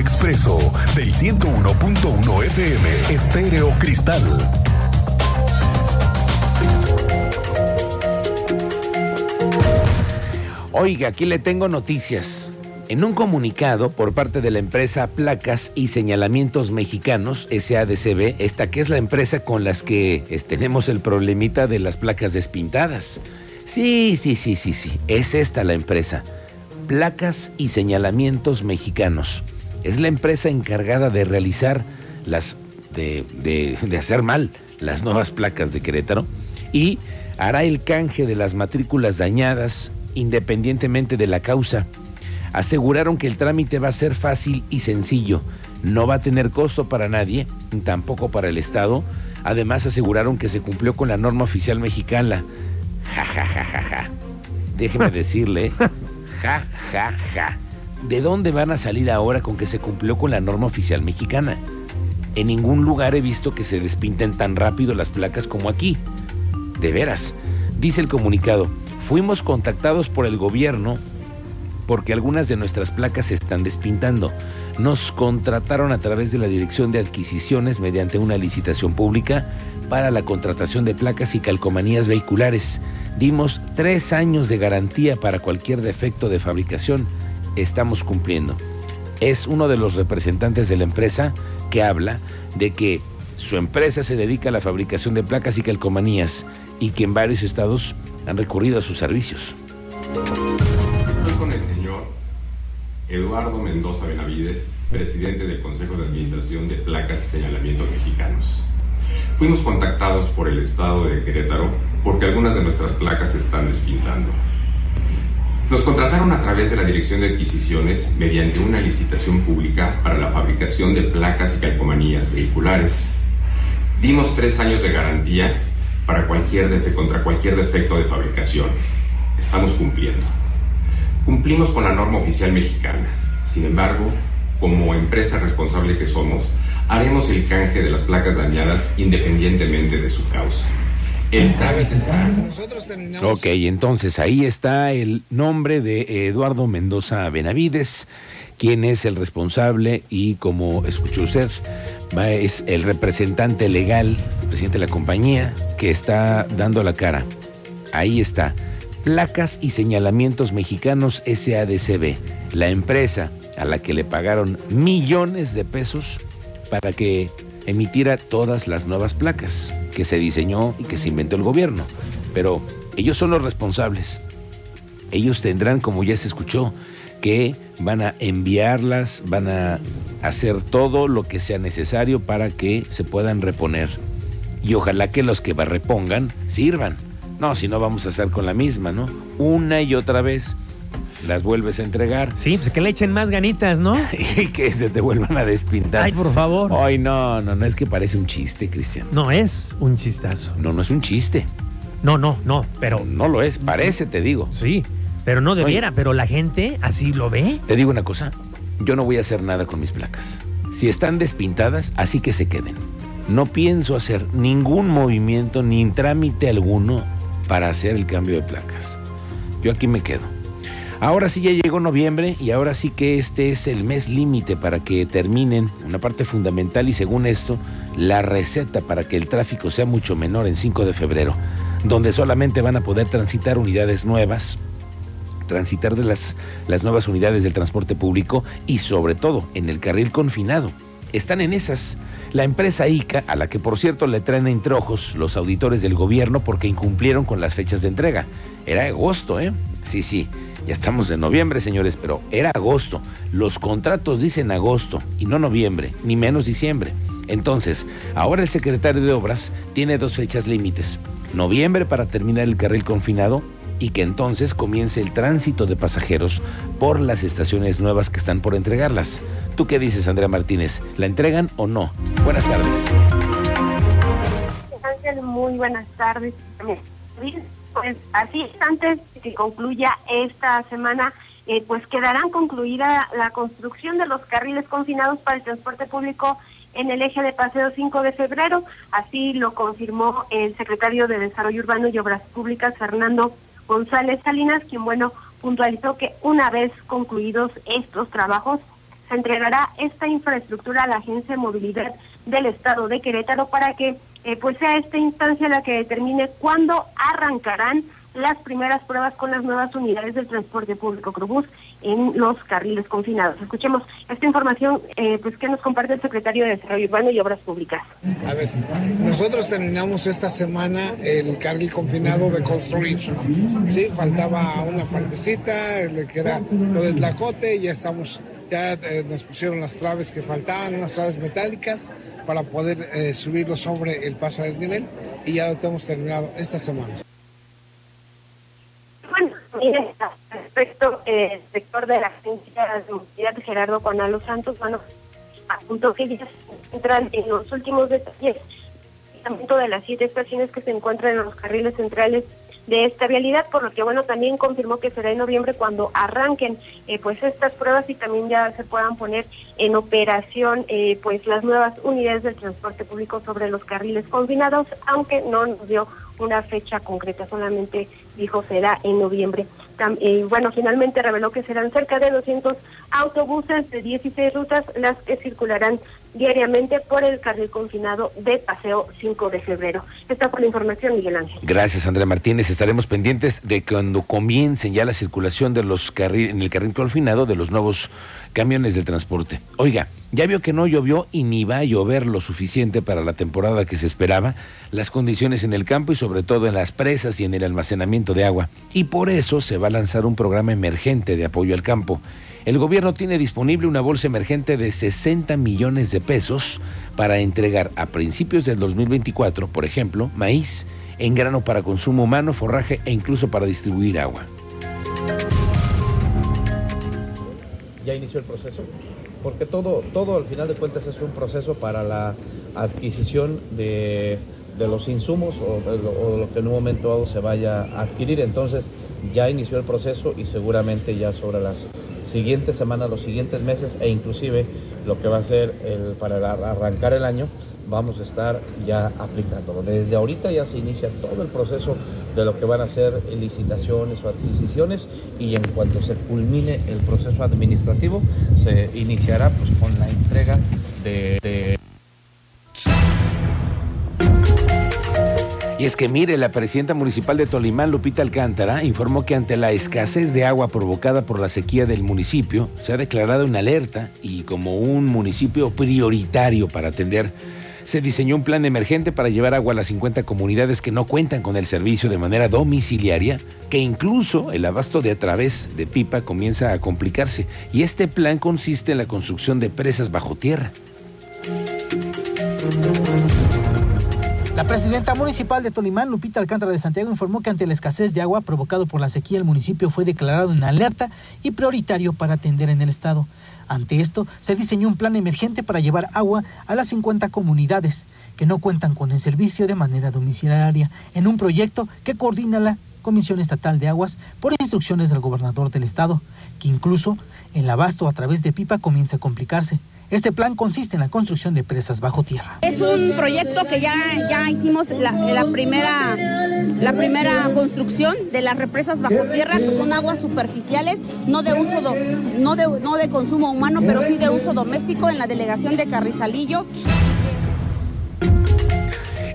Expreso del 101.1 FM Estéreo Cristal. Oiga, aquí le tengo noticias. En un comunicado por parte de la empresa Placas y Señalamientos Mexicanos, SADCB, esta que es la empresa con las que tenemos el problemita de las placas despintadas. Sí, sí, sí, sí, sí, es esta la empresa. Placas y Señalamientos Mexicanos. Es la empresa encargada de realizar las, de, de, de hacer mal las nuevas placas de Querétaro y hará el canje de las matrículas dañadas independientemente de la causa. Aseguraron que el trámite va a ser fácil y sencillo, no va a tener costo para nadie, tampoco para el Estado. Además aseguraron que se cumplió con la norma oficial mexicana. Ja, ja, ja, ja, ja. Déjeme decirle, ja, ja, ja. ¿De dónde van a salir ahora con que se cumplió con la norma oficial mexicana? En ningún lugar he visto que se despinten tan rápido las placas como aquí. De veras, dice el comunicado, fuimos contactados por el gobierno porque algunas de nuestras placas se están despintando. Nos contrataron a través de la Dirección de Adquisiciones mediante una licitación pública para la contratación de placas y calcomanías vehiculares. Dimos tres años de garantía para cualquier defecto de fabricación. Estamos cumpliendo. Es uno de los representantes de la empresa que habla de que su empresa se dedica a la fabricación de placas y calcomanías y que en varios estados han recurrido a sus servicios. Estoy con el señor Eduardo Mendoza Benavides, presidente del Consejo de Administración de Placas y Señalamientos Mexicanos. Fuimos contactados por el Estado de Querétaro porque algunas de nuestras placas se están despintando. Nos contrataron a través de la Dirección de Adquisiciones mediante una licitación pública para la fabricación de placas y calcomanías vehiculares. Dimos tres años de garantía para cualquier defe- contra cualquier defecto de fabricación. Estamos cumpliendo. Cumplimos con la norma oficial mexicana. Sin embargo, como empresa responsable que somos, haremos el canje de las placas dañadas independientemente de su causa. El trámite está... Ok, entonces ahí está el nombre de Eduardo Mendoza Benavides, quien es el responsable y como escuchó usted, es el representante legal, presidente de la compañía, que está dando la cara. Ahí está. Placas y señalamientos mexicanos SADCB, la empresa a la que le pagaron millones de pesos para que emitiera todas las nuevas placas que se diseñó y que se inventó el gobierno. Pero ellos son los responsables. Ellos tendrán, como ya se escuchó, que van a enviarlas, van a hacer todo lo que sea necesario para que se puedan reponer. Y ojalá que los que repongan sirvan. No, si no vamos a estar con la misma, ¿no? Una y otra vez las vuelves a entregar Sí, pues que le echen más ganitas, ¿no? y que se te vuelvan a despintar. Ay, por favor. Ay, no, no, no es que parece un chiste, Cristian. No es un chistazo. No, no es un chiste. No, no, no, pero No lo es, parece, te digo. sí, pero no debiera, pero la gente así lo ve. Te digo una cosa, yo no voy a hacer nada con mis placas. Si están despintadas, así que se queden. No pienso hacer ningún movimiento ni trámite alguno para hacer el cambio de placas. Yo aquí me quedo. Ahora sí ya llegó noviembre y ahora sí que este es el mes límite para que terminen una parte fundamental y según esto, la receta para que el tráfico sea mucho menor en 5 de febrero, donde solamente van a poder transitar unidades nuevas, transitar de las, las nuevas unidades del transporte público y sobre todo en el carril confinado. Están en esas. La empresa ICA, a la que por cierto le traen entre ojos los auditores del gobierno porque incumplieron con las fechas de entrega. Era agosto, ¿eh? Sí, sí. Ya estamos en noviembre, señores, pero era agosto. Los contratos dicen agosto y no noviembre, ni menos diciembre. Entonces, ahora el secretario de Obras tiene dos fechas límites. Noviembre para terminar el carril confinado y que entonces comience el tránsito de pasajeros por las estaciones nuevas que están por entregarlas. ¿Tú qué dices, Andrea Martínez? ¿La entregan o no? Buenas tardes. Ángel, muy buenas tardes. Pues así es, antes de que concluya esta semana, eh, pues quedarán concluida la construcción de los carriles confinados para el transporte público en el eje de Paseo 5 de febrero. Así lo confirmó el secretario de Desarrollo Urbano y Obras Públicas, Fernando González Salinas, quien, bueno, puntualizó que una vez concluidos estos trabajos, se entregará esta infraestructura a la Agencia de Movilidad del Estado de Querétaro para que eh, pues sea esta instancia la que determine cuándo arrancarán las primeras pruebas con las nuevas unidades del transporte público Crobús en los carriles confinados. Escuchemos esta información eh, pues que nos comparte el secretario de Desarrollo Urbano y Obras Públicas. A ver, nosotros terminamos esta semana el carril confinado de construir. Sí, faltaba una partecita, que era lo del Tlacote, ya estamos, eh, nos pusieron las traves que faltaban, unas traves metálicas para poder eh, subirlo sobre el paso a desnivel y ya lo tenemos terminado esta semana. Bueno, mire, respecto eh, sector de la agencia de movilidad Gerardo Conalo Santos, bueno, apuntó que ya se encuentran en los últimos detalles de las siete estaciones que se encuentran en los carriles centrales de esta realidad, por lo que bueno, también confirmó que será en noviembre cuando arranquen eh, pues estas pruebas y también ya se puedan poner en operación eh, pues las nuevas unidades del transporte público sobre los carriles confinados, aunque no nos dio una fecha concreta, solamente dijo será en noviembre. Y bueno, finalmente reveló que serán cerca de 200 autobuses de 16 rutas las que circularán diariamente por el carril confinado de Paseo 5 de febrero. Esta fue la información, Miguel Ángel. Gracias, Andrea Martínez. Estaremos pendientes de cuando comiencen ya la circulación de los carril, en el carril confinado de los nuevos camiones de transporte. Oiga, ya vio que no llovió y ni va a llover lo suficiente para la temporada que se esperaba, las condiciones en el campo y sobre todo en las presas y en el almacenamiento de agua. Y por eso se va a lanzar un programa emergente de apoyo al campo. El gobierno tiene disponible una bolsa emergente de 60 millones de pesos para entregar a principios del 2024, por ejemplo, maíz en grano para consumo humano, forraje e incluso para distribuir agua. Ya inició el proceso, porque todo, todo al final de cuentas es un proceso para la adquisición de, los insumos o, o lo que en un momento dado se vaya a adquirir. Entonces ya inició el proceso y seguramente ya sobre las siguientes semanas, los siguientes meses e inclusive lo que va a ser para arrancar el año, vamos a estar ya aplicándolo. Desde ahorita ya se inicia todo el proceso de lo que van a ser licitaciones o adquisiciones y en cuanto se culmine el proceso administrativo se iniciará pues con la entrega de Y es que mire, la presidenta municipal de Tolimán, Lupita Alcántara, informó que ante la escasez de agua provocada por la sequía del municipio, se ha declarado una alerta y como un municipio prioritario para atender, se diseñó un plan emergente para llevar agua a las 50 comunidades que no cuentan con el servicio de manera domiciliaria, que incluso el abasto de a través de pipa comienza a complicarse. Y este plan consiste en la construcción de presas bajo tierra. La presidenta municipal de Tolimán, Lupita Alcántara de Santiago, informó que ante la escasez de agua provocado por la sequía, el municipio fue declarado en alerta y prioritario para atender en el estado. Ante esto, se diseñó un plan emergente para llevar agua a las 50 comunidades que no cuentan con el servicio de manera domiciliaria, en un proyecto que coordina la Comisión Estatal de Aguas por instrucciones del gobernador del estado, que incluso el abasto a través de pipa comienza a complicarse. Este plan consiste en la construcción de presas bajo tierra. Es un proyecto que ya, ya hicimos la, primera, la primera construcción de las represas bajo tierra, son aguas superficiales, no de uso no, de, no de consumo humano, pero sí de uso doméstico en la delegación de Carrizalillo.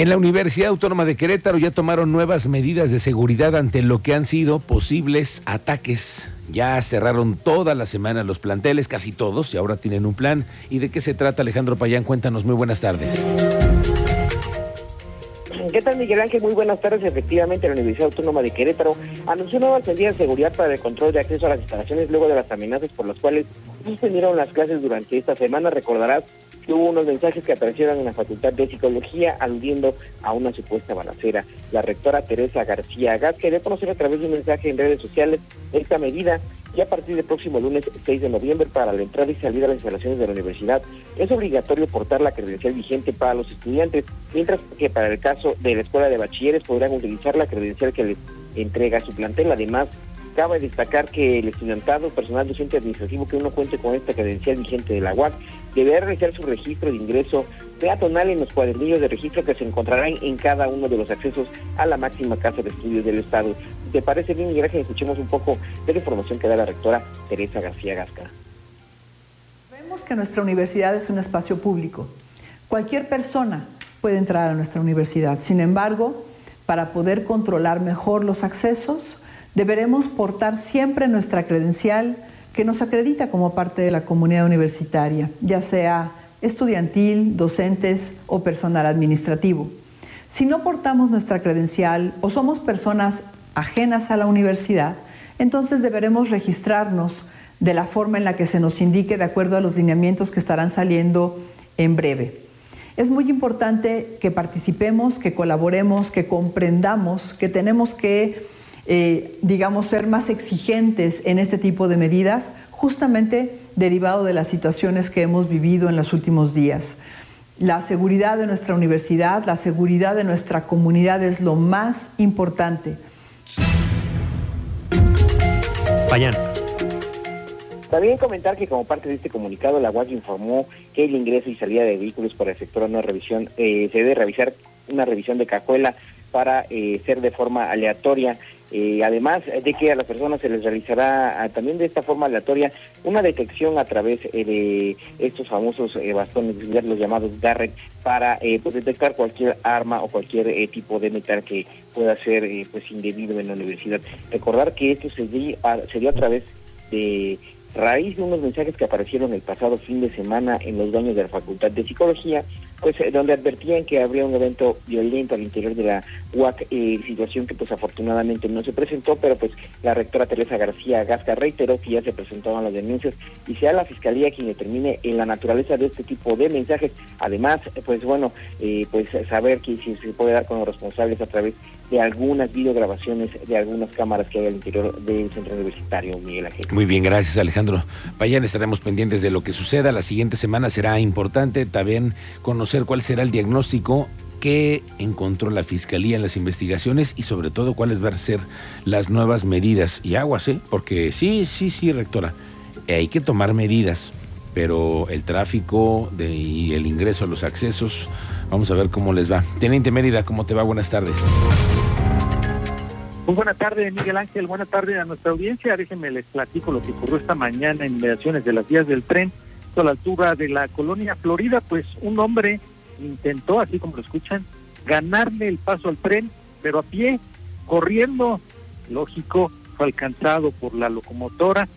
En la Universidad Autónoma de Querétaro ya tomaron nuevas medidas de seguridad ante lo que han sido posibles ataques. Ya cerraron toda la semana los planteles, casi todos, y ahora tienen un plan. ¿Y de qué se trata, Alejandro Payán? Cuéntanos, muy buenas tardes. ¿Qué tal, Miguel Ángel? Muy buenas tardes. Efectivamente, la Universidad Autónoma de Querétaro anunció nuevas medidas de seguridad para el control de acceso a las instalaciones luego de las amenazas por las cuales suspendieron las clases durante esta semana. Recordarás hubo unos mensajes que aparecieron en la Facultad de Psicología aludiendo a una supuesta balacera. La rectora Teresa García Gas quería conocer a través de un mensaje en redes sociales esta medida y a partir del próximo lunes 6 de noviembre para la entrada y salida a las instalaciones de la universidad es obligatorio portar la credencial vigente para los estudiantes, mientras que para el caso de la escuela de bachilleres podrán utilizar la credencial que les entrega su plantel. Además, Cabe destacar que el estudiantado, personal docente administrativo que uno cuente con esta credencial vigente de la UAC, deberá realizar su registro de ingreso peatonal en los cuadernillos de registro que se encontrarán en cada uno de los accesos a la máxima casa de estudios del Estado. ¿Te parece bien, Gracias. Escuchemos un poco de la información que da la rectora Teresa García Gasca Recordemos que nuestra universidad es un espacio público. Cualquier persona puede entrar a nuestra universidad. Sin embargo, para poder controlar mejor los accesos, deberemos portar siempre nuestra credencial que nos acredita como parte de la comunidad universitaria, ya sea estudiantil, docentes o personal administrativo. Si no portamos nuestra credencial o somos personas ajenas a la universidad, entonces deberemos registrarnos de la forma en la que se nos indique de acuerdo a los lineamientos que estarán saliendo en breve. Es muy importante que participemos, que colaboremos, que comprendamos que tenemos que, eh, digamos, ser más exigentes en este tipo de medidas, justamente derivado de las situaciones que hemos vivido en los últimos días. La seguridad de nuestra universidad, la seguridad de nuestra comunidad es lo más importante. Vayan. También comentar que como parte de este comunicado, la UAC informó que el ingreso y salida de vehículos para efectuar una revisión, eh, se debe realizar una revisión de cajuela para eh, ser de forma aleatoria eh, además de que a las personas se les realizará ah, también de esta forma aleatoria una detección a través eh, de estos famosos bastones, los llamados Garrett, para pues, detectar cualquier arma o cualquier tipo de metal que pueda ser pues indebido en la universidad. Recordar que esto se dio a través de raíz de unos mensajes que aparecieron el pasado fin de semana en los baños de la Facultad de Psicología, pues eh, donde advertían que habría un evento violento al interior de la UAC, eh, situación que pues afortunadamente no se presentó, pero pues la rectora Teresa García Gasca reiteró que ya se presentaban las denuncias y sea la Fiscalía quien determine en la naturaleza de este tipo de mensajes. Además, pues bueno, eh, pues saber que si se puede dar con los responsables a través de algunas videograbaciones de algunas cámaras que hay al interior del centro universitario, Miguel Ángel. Muy bien, gracias Alejandro. Vayan, estaremos pendientes de lo que suceda. La siguiente semana será importante también conocer cuál será el diagnóstico que encontró la Fiscalía en las investigaciones y sobre todo cuáles van a ser las nuevas medidas. Y aguas, ¿eh? Porque sí, sí, sí, rectora, hay que tomar medidas, pero el tráfico de, y el ingreso a los accesos, vamos a ver cómo les va. Teniente Mérida, ¿cómo te va? Buenas tardes. Muy buena tarde, Miguel Ángel. Buena tarde a nuestra audiencia. Déjenme les platico lo que ocurrió esta mañana en mediaciones de las vías del tren a la altura de la colonia Florida. Pues un hombre intentó, así como lo escuchan, ganarle el paso al tren, pero a pie, corriendo. Lógico, fue alcanzado por la locomotora.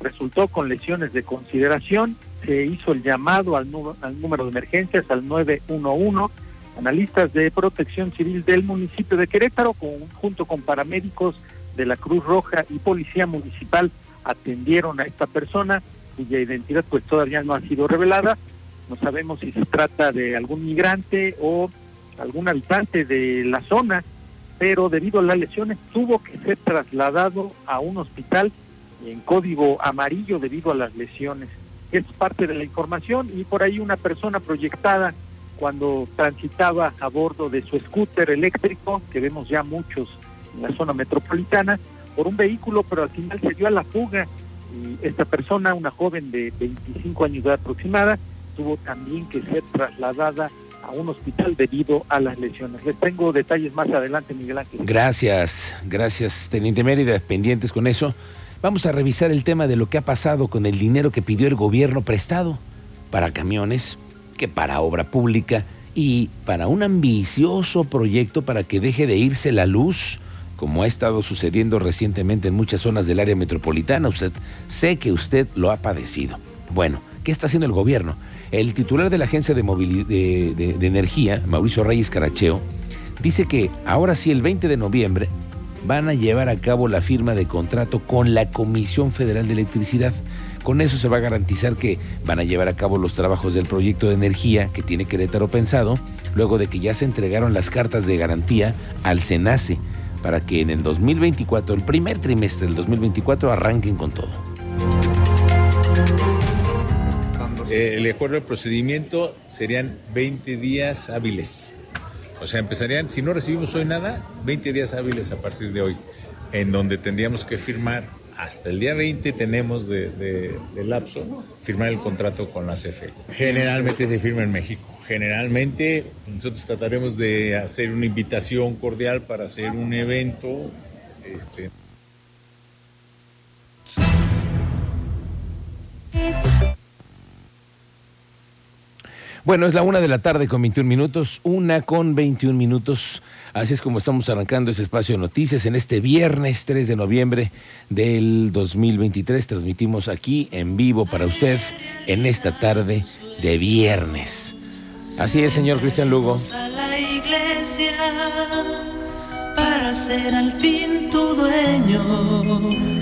Resultó con lesiones de consideración. Se hizo el llamado al, al número de emergencias, al 911 analistas de protección civil del municipio de Querétaro, junto con paramédicos de la Cruz Roja y Policía Municipal, atendieron a esta persona cuya identidad pues todavía no ha sido revelada. No sabemos si se trata de algún migrante o algún habitante de la zona, pero debido a las lesiones tuvo que ser trasladado a un hospital en código amarillo debido a las lesiones. Es parte de la información y por ahí una persona proyectada cuando transitaba a bordo de su scooter eléctrico, que vemos ya muchos en la zona metropolitana, por un vehículo, pero al final se dio a la fuga. Y esta persona, una joven de 25 años de edad aproximada, tuvo también que ser trasladada a un hospital debido a las lesiones. Les tengo detalles más adelante, Miguel Ángel. Gracias, gracias, Teniente Mérida, pendientes con eso. Vamos a revisar el tema de lo que ha pasado con el dinero que pidió el gobierno prestado para camiones que para obra pública y para un ambicioso proyecto para que deje de irse la luz, como ha estado sucediendo recientemente en muchas zonas del área metropolitana. Usted sé que usted lo ha padecido. Bueno, ¿qué está haciendo el gobierno? El titular de la Agencia de, de, Energía, Mauricio Reyes Caracheo, dice que ahora sí, el 20 de noviembre, van a llevar a cabo la firma de contrato con la Comisión Federal de Electricidad con eso se va a garantizar que van a llevar a cabo los trabajos del proyecto de energía que tiene Querétaro pensado, luego de que ya se entregaron las cartas de garantía al SENACE, para que en el 2024, el primer trimestre del 2024, arranquen con todo. Eh, el acuerdo de procedimiento serían 20 días hábiles. O sea, empezarían, si no recibimos hoy nada, 20 días hábiles a partir de hoy, en donde tendríamos que firmar hasta el día 20 tenemos de, lapso firmar el contrato con la CFE. Generalmente se firma en México. Generalmente nosotros trataremos de hacer una invitación cordial para hacer un evento. Este. Bueno, es la una de la tarde con 21 minutos, una con 21 minutos. Así es como estamos arrancando ese espacio de noticias en este viernes 3 de noviembre del 2023. Transmitimos aquí en vivo para usted en esta tarde de viernes. Así es, señor Cristian Lugo. a la iglesia para ser al fin tu dueño.